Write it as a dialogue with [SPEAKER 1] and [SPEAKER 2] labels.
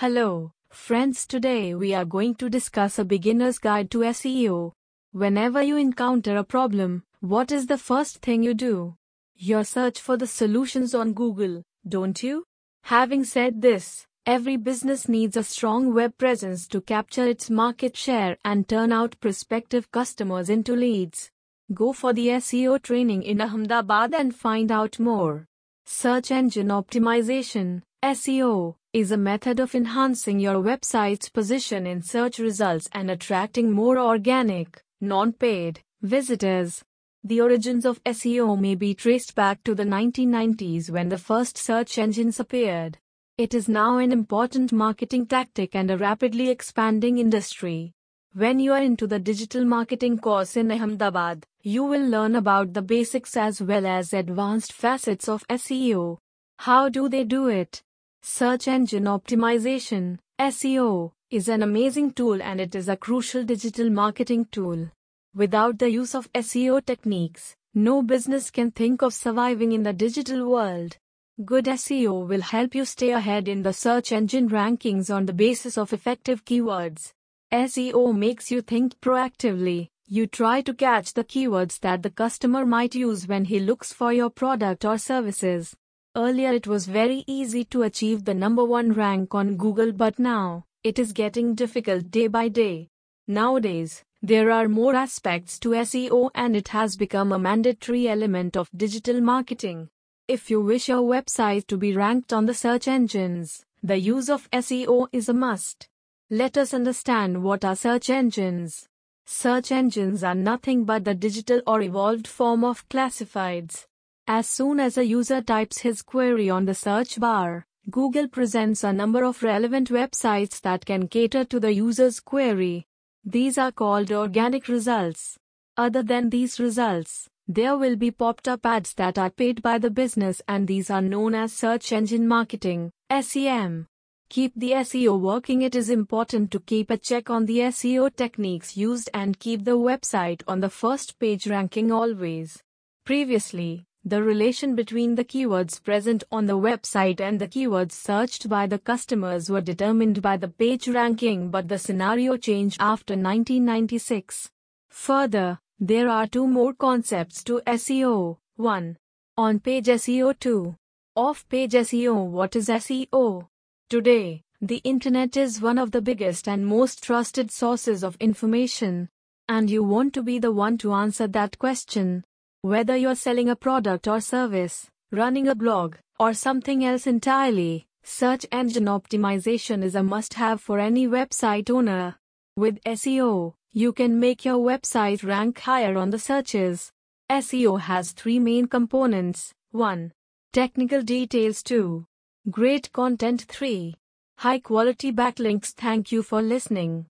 [SPEAKER 1] Hello, friends. Today we are going to discuss a beginner's guide to SEO. Whenever you encounter a problem, what is the first thing you do? You search for the solutions on Google, don't you? Having said this, every business needs a strong web presence to capture its market share and turn out prospective customers into leads. Go for the SEO training in Ahmedabad and find out more. Search engine optimization, SEO, is a method of enhancing your website's position in search results and attracting more organic, non paid visitors. The origins of SEO may be traced back to the 1990s when the first search engines appeared. It is now an important marketing tactic and a rapidly expanding industry. When you are into the digital marketing course in Ahmedabad, you will learn about the basics as well as advanced facets of SEO. How do they do it? Search engine optimization, SEO, is an amazing tool and it is a crucial digital marketing tool. Without the use of SEO techniques, no business can think of surviving in the digital world. Good SEO will help you stay ahead in the search engine rankings on the basis of effective keywords. SEO makes you think proactively. You try to catch the keywords that the customer might use when he looks for your product or services. Earlier it was very easy to achieve the number one rank on Google, but now, it is getting difficult day by day. Nowadays, there are more aspects to SEO and it has become a mandatory element of digital marketing. If you wish your website to be ranked on the search engines, the use of SEO is a must. Let us understand what are search engines. Search engines are nothing but the digital or evolved form of classifieds. As soon as a user types his query on the search bar, Google presents a number of relevant websites that can cater to the user's query. These are called organic results. Other than these results, there will be popped up ads that are paid by the business, and these are known as search engine marketing, SEM. Keep the SEO working. It is important to keep a check on the SEO techniques used and keep the website on the first page ranking always. Previously, the relation between the keywords present on the website and the keywords searched by the customers were determined by the page ranking, but the scenario changed after 1996. Further, there are two more concepts to SEO. 1. On page SEO 2. Off page SEO What is SEO? Today, the internet is one of the biggest and most trusted sources of information. And you want to be the one to answer that question. Whether you're selling a product or service, running a blog, or something else entirely, search engine optimization is a must have for any website owner. With SEO, you can make your website rank higher on the searches. SEO has three main components 1. Technical details 2. Great content 3. High quality backlinks. Thank you for listening.